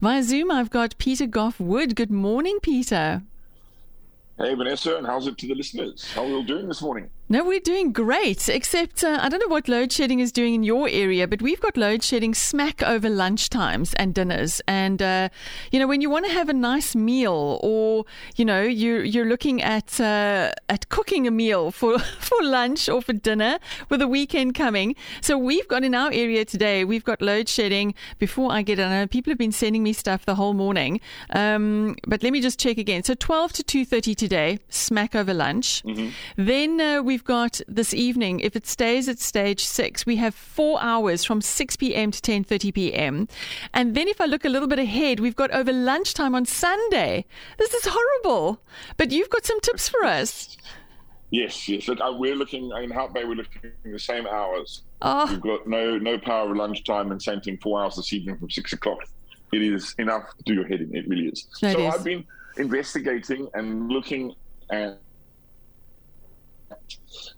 Via Zoom, I've got Peter Goffe-Wood. Good morning, Peter. Hey, Vanessa, and how's it to the listeners? How are we all doing this morning? No, we're doing great, except uh, I don't know what load shedding is doing in your area, but we've got load shedding smack over lunchtimes and dinners. And, uh, you know, when you want to have a nice meal or, you know, you're, you're looking at, uh, at cooking a meal for, for lunch or for dinner with the weekend coming. So we've got in our area today, we've got load shedding. Before I get on, people have been sending me stuff the whole morning. Um, but let me just check again. So 12 to 2.30 today, smack over lunch. Mm-hmm. Then uh, we've we've got this evening, if it stays at stage six, we have four hours from 6 p.m. to 10:30 p.m. And then if I look a little bit ahead, we've got over lunchtime on Sunday. This is horrible. But you've got some tips for us. Yes, yes. Look, uh, we're looking in Hout Bay. We're looking the same hours. Oh. We've got no no power of lunchtime, and same thing four hours this evening from six o'clock. It is enough to do your head in. It really is. so is. I've been investigating and looking at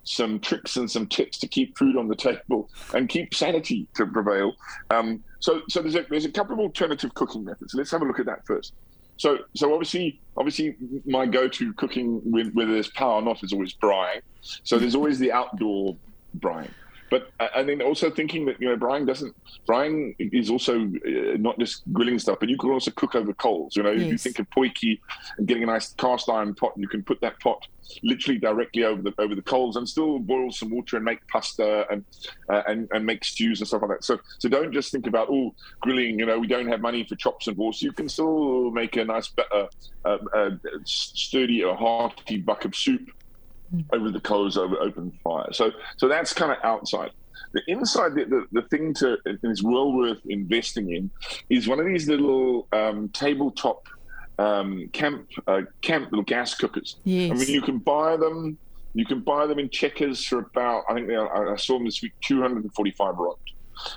some tricks and some tips to keep food on the table and keep sanity to prevail. Um, so, so there's a, there's a couple of alternative cooking methods. Let's have a look at that first. So, so obviously, obviously, my go-to cooking, whether there's power or not, is always braai. So there's always the outdoor braai. But and then also thinking that you know braaiing doesn't braaiing is also uh, not just grilling stuff, but you can also cook over coals. You know, yes. if you think of potjie and getting a nice cast iron pot, and you can put that pot literally directly over the over the coals and still boil some water and make pasta and uh, and and make stews and stuff like that. So so don't just think about oh grilling. You know, we don't have money for chops and balls. You can still make a nice, uh, uh, uh, sturdy or hearty buck of soup over the coals over open fire. So so that's kind of outside. The inside, the, the, the thing to is well worth investing in is one of these little um, tabletop um, camp uh, camp little gas cookers. Yes. I mean, you can buy them. You can buy them in Checkers for about I think they are, I saw them this week two hundred and forty five rand.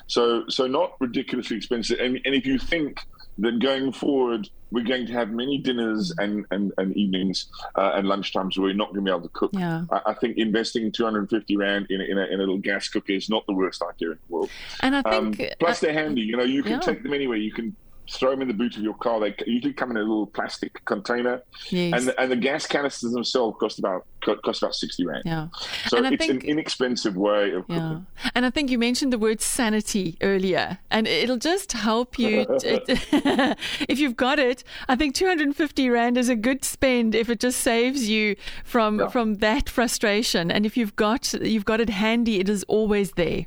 So so not ridiculously expensive. And, and if you think that going forward we're going to have many dinners and, and, and evenings uh, and lunchtimes where we're not going to be able to cook. Yeah. I, I, think investing 250 Rand in a, in, a, in a little gas cooker is not the worst idea in the world. And I think. Um, plus, they're handy. You know, you can yeah. take them anywhere. You can throw them in the boot of your car. They usually come in a little plastic container, yes. and the, and the gas canisters themselves cost about cost about sixty rand. Yeah, so and it's think, an inexpensive way of yeah. cooking. And I think you mentioned the word sanity earlier, and it'll just help you to, if you've got it. I think two hundred and fifty rand is a good spend if it just saves you from yeah. from that frustration. And if you've got you've got it handy, it is always there.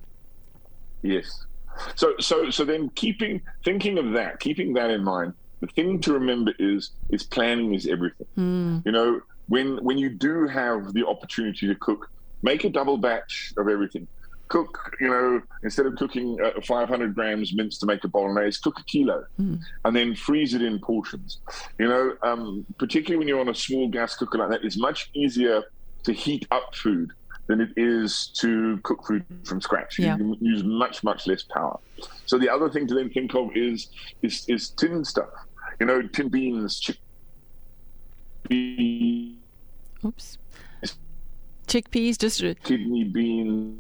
Yes. So, so, so then keeping thinking of that, keeping that in mind, the thing to remember is is planning is everything. Mm. You know, when when you do have the opportunity to cook, make a double batch of everything. Cook, you know, instead of cooking uh, 500 grams mince to make a bolognese, cook a kilo, mm. and then freeze it in portions. You know, um, particularly when you're on a small gas cooker like that, it's much easier to heat up food than it is to cook food from scratch. Yeah. You use much, much less power. So the other thing to then think of is is, is tin stuff. You know, tin beans, chickpeas. Oops. Chickpeas, just kidney beans.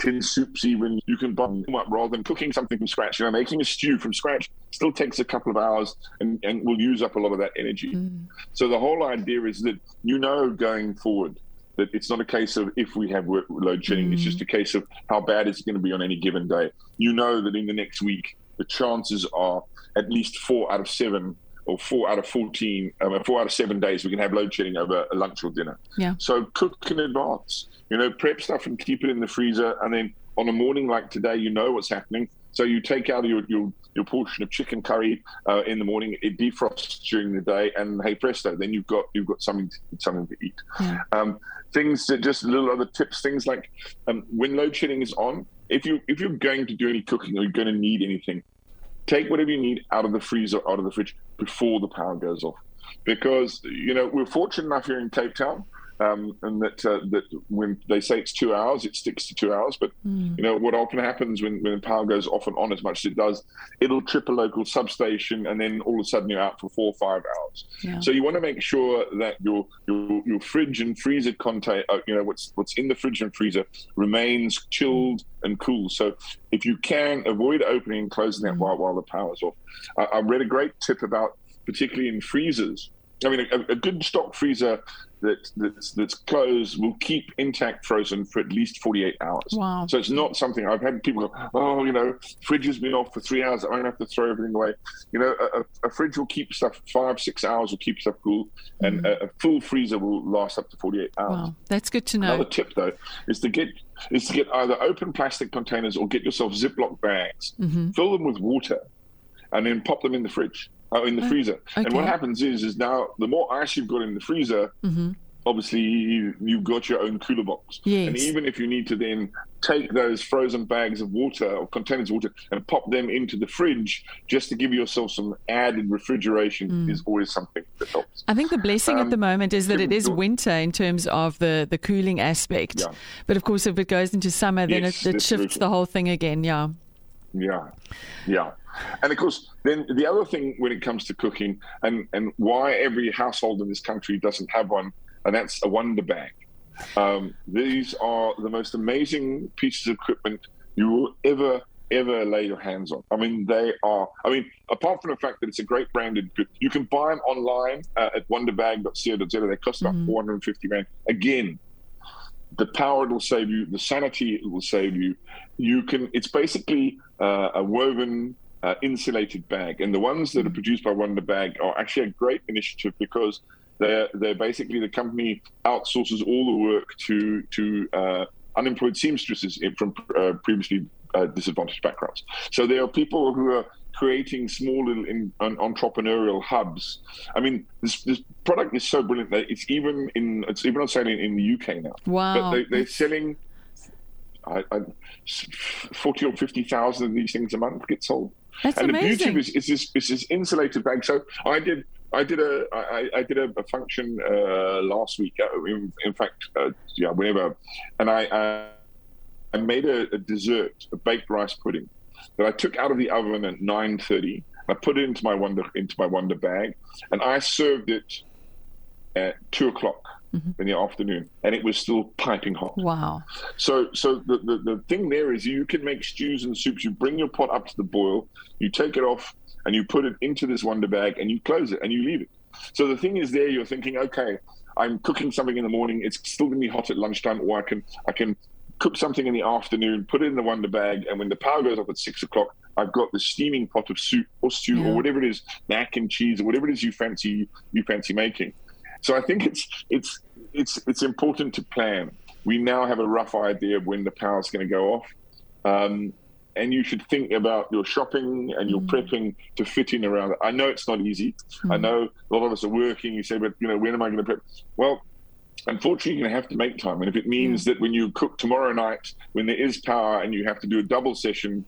Tin soups, even you can buy them up rather than cooking something from scratch. You know, making a stew from scratch still takes a couple of hours and, and will use up a lot of that energy. Mm. So the whole idea is that you know going forward that it's not a case of if we have load shedding, mm. it's just a case of how bad it's going to be on any given day. You know that in the next week, the chances are at least four out of seven or four out of 14, um, four out of seven days, we can have load shedding over a lunch or dinner. Yeah. So cook in advance, you know, prep stuff and keep it in the freezer. And then on a morning like today, you know what's happening. So you take out your, your your portion of chicken curry uh, in the morning. It defrosts during the day, and hey presto, then you've got you've got something to, something to eat. Yeah. Um, things that just little other tips. Things like um, when load shedding is on, if you if you're going to do any cooking or you're going to need anything, take whatever you need out of the freezer, out of the fridge before the power goes off, because you know we're fortunate enough here in Cape Town um, and that uh, that when they say it's two hours, it sticks to two hours. But mm. you know what often happens when when power goes off and on as much as it does, it'll trip a local substation, and then all of a sudden you're out for four or five hours. Yeah. So you want to make sure that your your your fridge and freezer contain, uh, you know what's what's in the fridge and freezer remains chilled and cool. So if you can avoid opening and closing that mm. while while the power's off. I, I read a great tip about particularly in freezers. I mean, a, a good stock freezer that that's, that's closed will keep intact frozen for at least 48 hours. Wow. So it's not something I've had people go, oh, you know, fridge has been off for three hours. I don't have to throw everything away. You know, a, a fridge will keep stuff five, six hours, will keep stuff cool, and mm. a, a, full freezer will last up to 48 hours. Wow. That's good to know. Another tip, though, is to get is to get either open plastic containers or get yourself Ziploc bags, mm-hmm. fill them with water, and then pop them in the fridge. Oh, in the oh, freezer. Okay. And what happens is, is now the more ice you've got in the freezer, mm-hmm obviously you, have got your own cooler box. Yes. And even if you need to then take those frozen bags of water or containers of water and pop them into the fridge just to give yourself some added refrigeration mm. is always something that helps. I think the blessing um, at the moment is that it is winter in terms of the, the cooling aspect. Yeah. But of course, if it goes into summer, then yes, it, it shifts the whole thing again. Yeah. Yeah. Yeah. And of course, then the other thing when it comes to cooking and, and why every household in this country doesn't have one and that's a wonder bag. Um, these are the most amazing pieces of equipment you will ever ever lay your hands on. I mean, they are. I mean, apart from the fact that it's a great branded good, you can buy them online uh, at wonderbag.co.za. They cost about mm-hmm. 450 rand. Again, the power it will save you, the sanity it will save you. You can. It's basically uh, a woven. Uh, insulated bag, and the ones that are produced by Wonder Bag are actually a great initiative because they're, they're basically the company outsources all the work to to uh, unemployed seamstresses from uh, previously uh, disadvantaged backgrounds. So there are people who are creating small little in, entrepreneurial hubs. I mean, this, this product is so brilliant that it's even in it's even on sale in, in the UK now. Wow! But they, are selling. I, I, forty or fifty thousand of these things a month get sold. That's and amazing. the beauty of it is, is this, is this insulated bag. So I did I did a I, I did a, a function uh, last week. Uh, in, in fact, uh, yeah, whenever, and I uh, I made a, a, dessert, a baked rice pudding, that I took out of the oven at nine thirty. I put it into my wonder into my wonder bag, and I served it at two o'clock. Mm-hmm. in the afternoon, and it was still piping hot. Wow! So, so the, the the thing there is, you can make stews and soups. You bring your pot up to the boil, you take it off, and you put it into this wonder bag and you close it and you leave it. So the thing is there, you're thinking, okay, I'm cooking something in the morning. It's still going to be hot at lunchtime, or I can I can cook something in the afternoon, put it in the wonder bag, and when the power goes off at six o'clock, I've got the steaming pot of soup or stew yeah. or whatever it is, mac and cheese or whatever it is you fancy you fancy making. So I think it's it's it's it's important to plan. We now have a rough idea of when the power is going to go off. Um, and you should think about your shopping and your mm. prepping to fit in around it. I know it's not easy. Mm. I know a lot of us are working. You say, but you know, when am I going to prep? Well, unfortunately, you're going to have to make time. And if it means mm. that when you cook tomorrow night, when there is power and you have to do a double session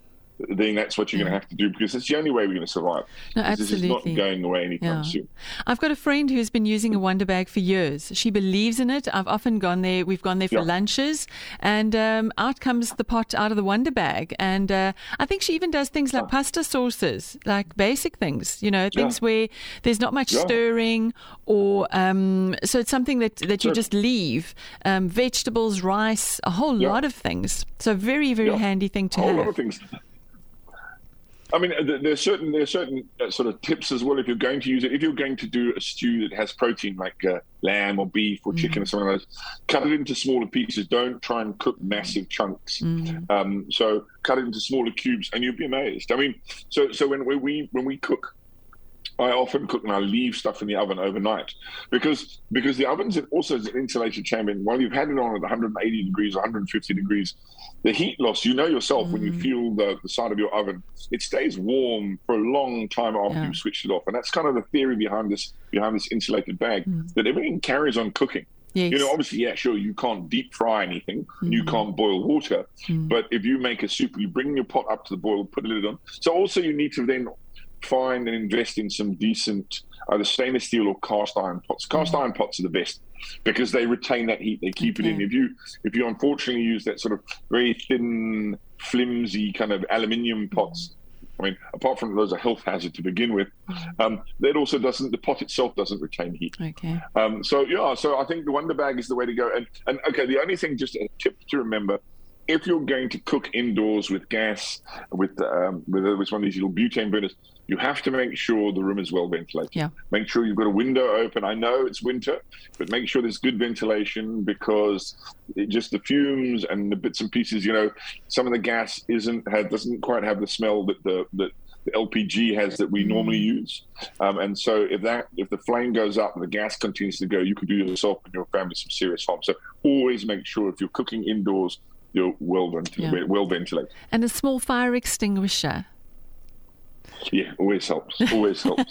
then that's what you're yeah. going to have to do because it's the only way we're going to survive. No, absolutely. This is not going away anytime yeah. soon. I've got a friend who's been using a Wonder Bag for years. She believes in it. I've often gone there. We've gone there for yeah. lunches, and um, out comes the pot out of the Wonder Bag. And uh, I think she even does things like pasta sauces, like basic things. You know, things where there's not much stirring, or um, so it's something that that you just leave. Um, vegetables, rice, a whole lot of things. So very very handy thing to a whole have. lot of things. I mean, there's certain there's certain uh, sort of tips as well if you're going to use it. If you're going to do a stew that has protein like uh, lamb or beef or chicken mm. or something like that, cut it into smaller pieces. Don't try and cook massive chunks. Mm. Um, so cut it into smaller cubes, and you'll be amazed. I mean, so so when we when we cook, I often cook and I leave stuff in the oven overnight because because the oven's also is an insulated chamber. And while you've had it on at 180 degrees, 150 degrees, the heat loss, you know yourself mm. when you mm. feel the, the side of your oven, it stays warm for a long time after yeah. you've switched it off. And that's kind of the theory behind this behind this insulated bag mm. that everything carries on cooking. Yes. You know, obviously, yeah, sure, you can't deep fry anything, mm. you can't boil water, mm. but if you make a soup, you bring your pot up to the boil, put a lid on. So also, you need to then find and invest in some decent either stainless steel or cast iron pots. Cast mm. iron pots are the best because they retain that heat. They keep Okay. it in. If you if you unfortunately use that sort of very thin, flimsy kind of aluminium pots. I mean, apart from those are health hazard to begin with, um, that also doesn't the pot itself doesn't retain heat. Okay. Um, so yeah, so I think the Wonder Bag is the way to go. And and okay, the only thing, just a tip to remember, if you're going to cook indoors with gas, with um, with, with one of these little butane burners, you have to make sure the room is well ventilated. Yeah. Make sure you've got a window open. I know it's winter, but make sure there's good ventilation because it just the fumes and the bits and pieces. You know, some of the gas isn't had, doesn't quite have the smell that the that the LPG has that we normally use. Um, and so if that if the flame goes up and the gas continues to go, you could do yourself and your family some serious harm. So always make sure if you're cooking indoors, you're well ventilated. Yeah. Well ventilated. And a small fire extinguisher. Yeah, always helps. Always helps.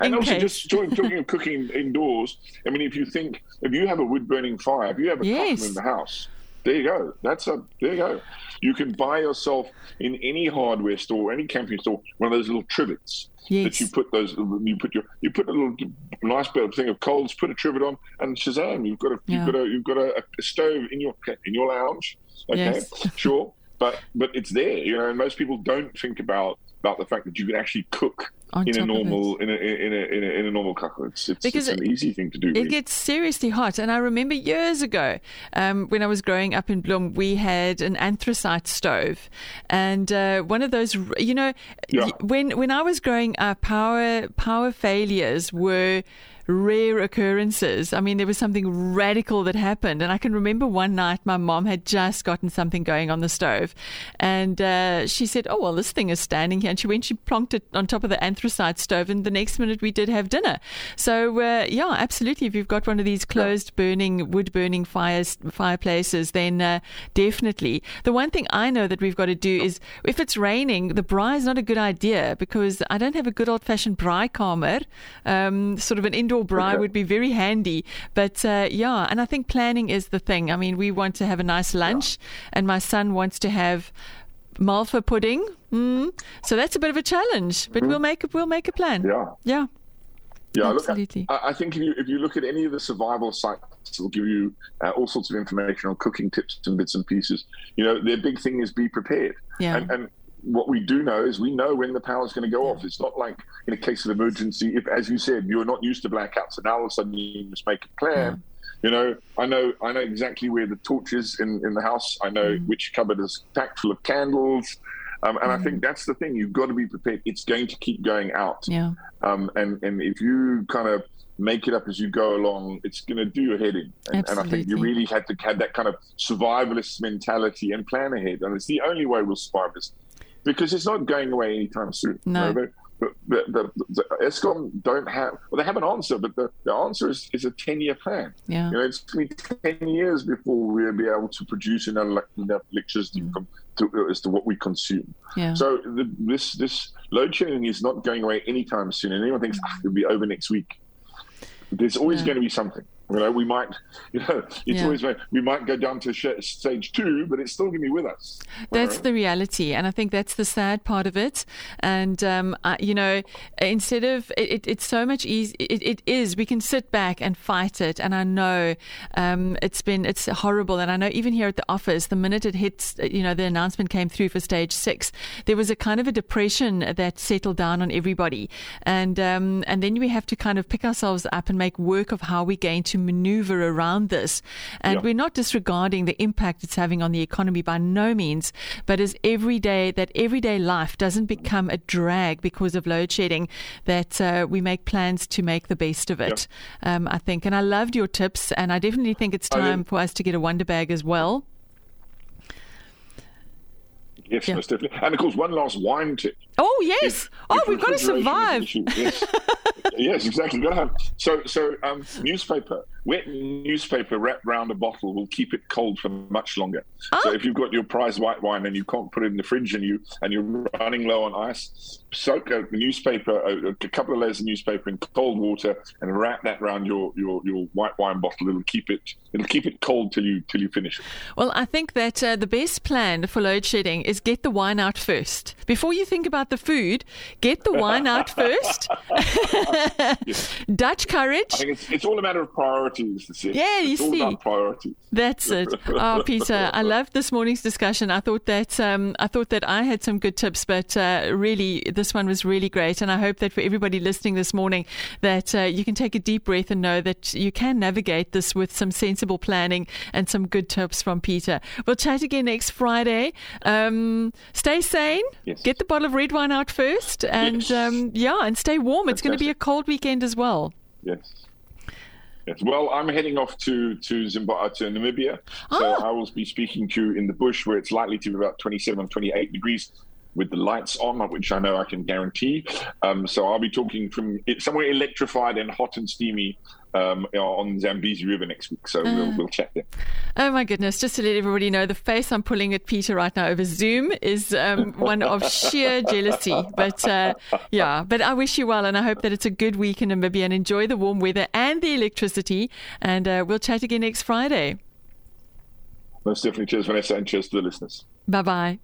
And also, case. just talking, talking of cooking indoors. I mean, if you think if you have a wood burning fire, if you have a Yes. in the house, there you go. That's a there you go. You can buy yourself in any hardware store, any camping store, one of those little trivets Yes. that you put those. You put your you put a little nice bit of thing of coals, put a trivet on, and shazam! You've got a Yeah. you've got a you've got a, a stove in your in your lounge. Okay, Yes. sure, but but it's there. You know, and most people don't think about about the fact that you can actually cook On in a top of it. normal in a in a in a, in a normal cooker. It's it's, Because it's an easy thing to do. It really. gets seriously hot. And I remember years ago, um, when I was growing up in Bloom, we had an anthracite stove. And uh, one of those, you know, Yeah. when, when I was growing up, power, power failures were rare occurrences. I mean, there was something radical that happened. And I can remember one night my mom had just gotten something going on the stove. And uh, she said, Oh, well, this thing is standing here. And she went, she plonked it on top of the anthracite stove. And the next minute we did have dinner. So, uh, yeah, absolutely. If you've got one of these closed burning, wood burning fires, fireplaces, then uh, definitely. The one thing I know that we've got to do is if it's raining, the braai is not a good idea because I don't have a good old fashioned braai kamer. Um, sort of an indoor braai Okay. would be very handy. But uh, yeah, and I think planning is the thing. I mean, we want to have a nice lunch, and my son wants to have malva pudding. Mm. So that's a bit of a challenge, but we'll make we'll make a plan. Yeah. Yeah. Yeah, Absolutely. Look, I, I think if you if you look at any of the survival sites, it'll give you uh, all sorts of information on cooking tips and bits and pieces. You know, their big thing is be prepared. Yeah. And, and what we do know is we know when the power is going to go off. It's not like in a case of emergency, if, as you said, you're not used to blackouts, and now all of a sudden you must make a plan. You know, I know, I know exactly where the torch is in, in the house. I know Mm. which cupboard is packed full of candles, um, and I think that's the thing. You've got to be prepared. It's going to keep going out. Yeah. Um, and, and if you kind of make it up as you go along, it's going to do your head in. And, and I think you really had to have that kind of survivalist mentality and plan ahead. And it's the only way we'll survive this because it's not going away anytime soon. No. You know, the, the, the, the, the Eskom don't have, well, they have an answer, but the, the answer is, is a 10 year plan. Yeah. You know, it's going to be 10 years before we'll be able to produce enough, enough electricity from, to, as to what we consume. Yeah. So the, this this load shedding is not going away anytime soon. And anyone thinks ah, it'll be over next week. There's always Yeah. going to be something. You know, we might, you know, it's Yeah. always we might go down to sh- stage two, but it's still going to be with us. That's the reality, and I think that's the sad part of it. And um, I, you know, instead of it, it, it's so much easy. It, it is. We can sit back and fight it. And I know um, it's been it's horrible. And I know even here at the office, the minute it hits, you know, the announcement came through for stage six, there was a kind of a depression that settled down on everybody. And um, and then we have to kind of pick ourselves up and make work of how we're going to maneuver around this. And Yeah. we're not disregarding the impact it's having on the economy by no means, but as everyday that everyday life doesn't become a drag because of load shedding, that uh, we make plans to make the best of it. Um, I think, and I loved your tips, and I definitely think it's I did. time for us to get a wonder bag as well. Yes, Yeah. most definitely. And of course, one last wine tip. Oh yes! If- oh, if we've got to refrigeration is an survive. Yes, yes, exactly. Got to have so so. Um, newspaper, wet newspaper wrapped round a bottle will keep it cold for much longer. Ah. So if you've got your prize white wine and you can't put it in the fridge and you and you're running low on ice, soak a newspaper, a, a couple of layers of newspaper in cold water and wrap that round your your your white wine bottle. It'll keep it it'll keep it cold till you till you finish it. Well, I think that uh, the best plan for load shedding is get the wine out first. Before you think about the food, get the wine out first. Dutch I courage. think it's, it's all a matter of priority. Priorities. Yeah, you it's all see. about priorities. That's it. Oh, Peter, I loved this morning's discussion. I thought that um, I thought that I had some good tips, but uh, really, this one was really great. And I hope that for everybody listening this morning, that uh, you can take a deep breath and know that you can navigate this with some sensible planning and some good tips from Peter. We'll chat again next Friday. Um, stay sane. Yes. Get the bottle of red wine out first, and Yes. um, yeah, and stay warm. It's going to be a cold weekend as well. Yes. Yes. Well, I'm heading off to to Zimbabwe, to Namibia. So Ah. I will be speaking to you in the bush where it's likely to be about 27, 28 degrees with the lights on, which I know I can guarantee. Um, so I'll be talking from somewhere electrified and hot and steamy um, on Zambezi River next week. So Ah. we'll, we'll chat there. Oh my goodness! Just to let everybody know, the face I'm pulling at Peter right now over Zoom is um, one of sheer jealousy. But uh, yeah, but I wish you well, and I hope that it's a good week in Namibia and enjoy the warm weather and the electricity. And uh, we'll chat again next Friday. Most definitely. Cheers, Vanessa, and cheers to the listeners. Bye bye.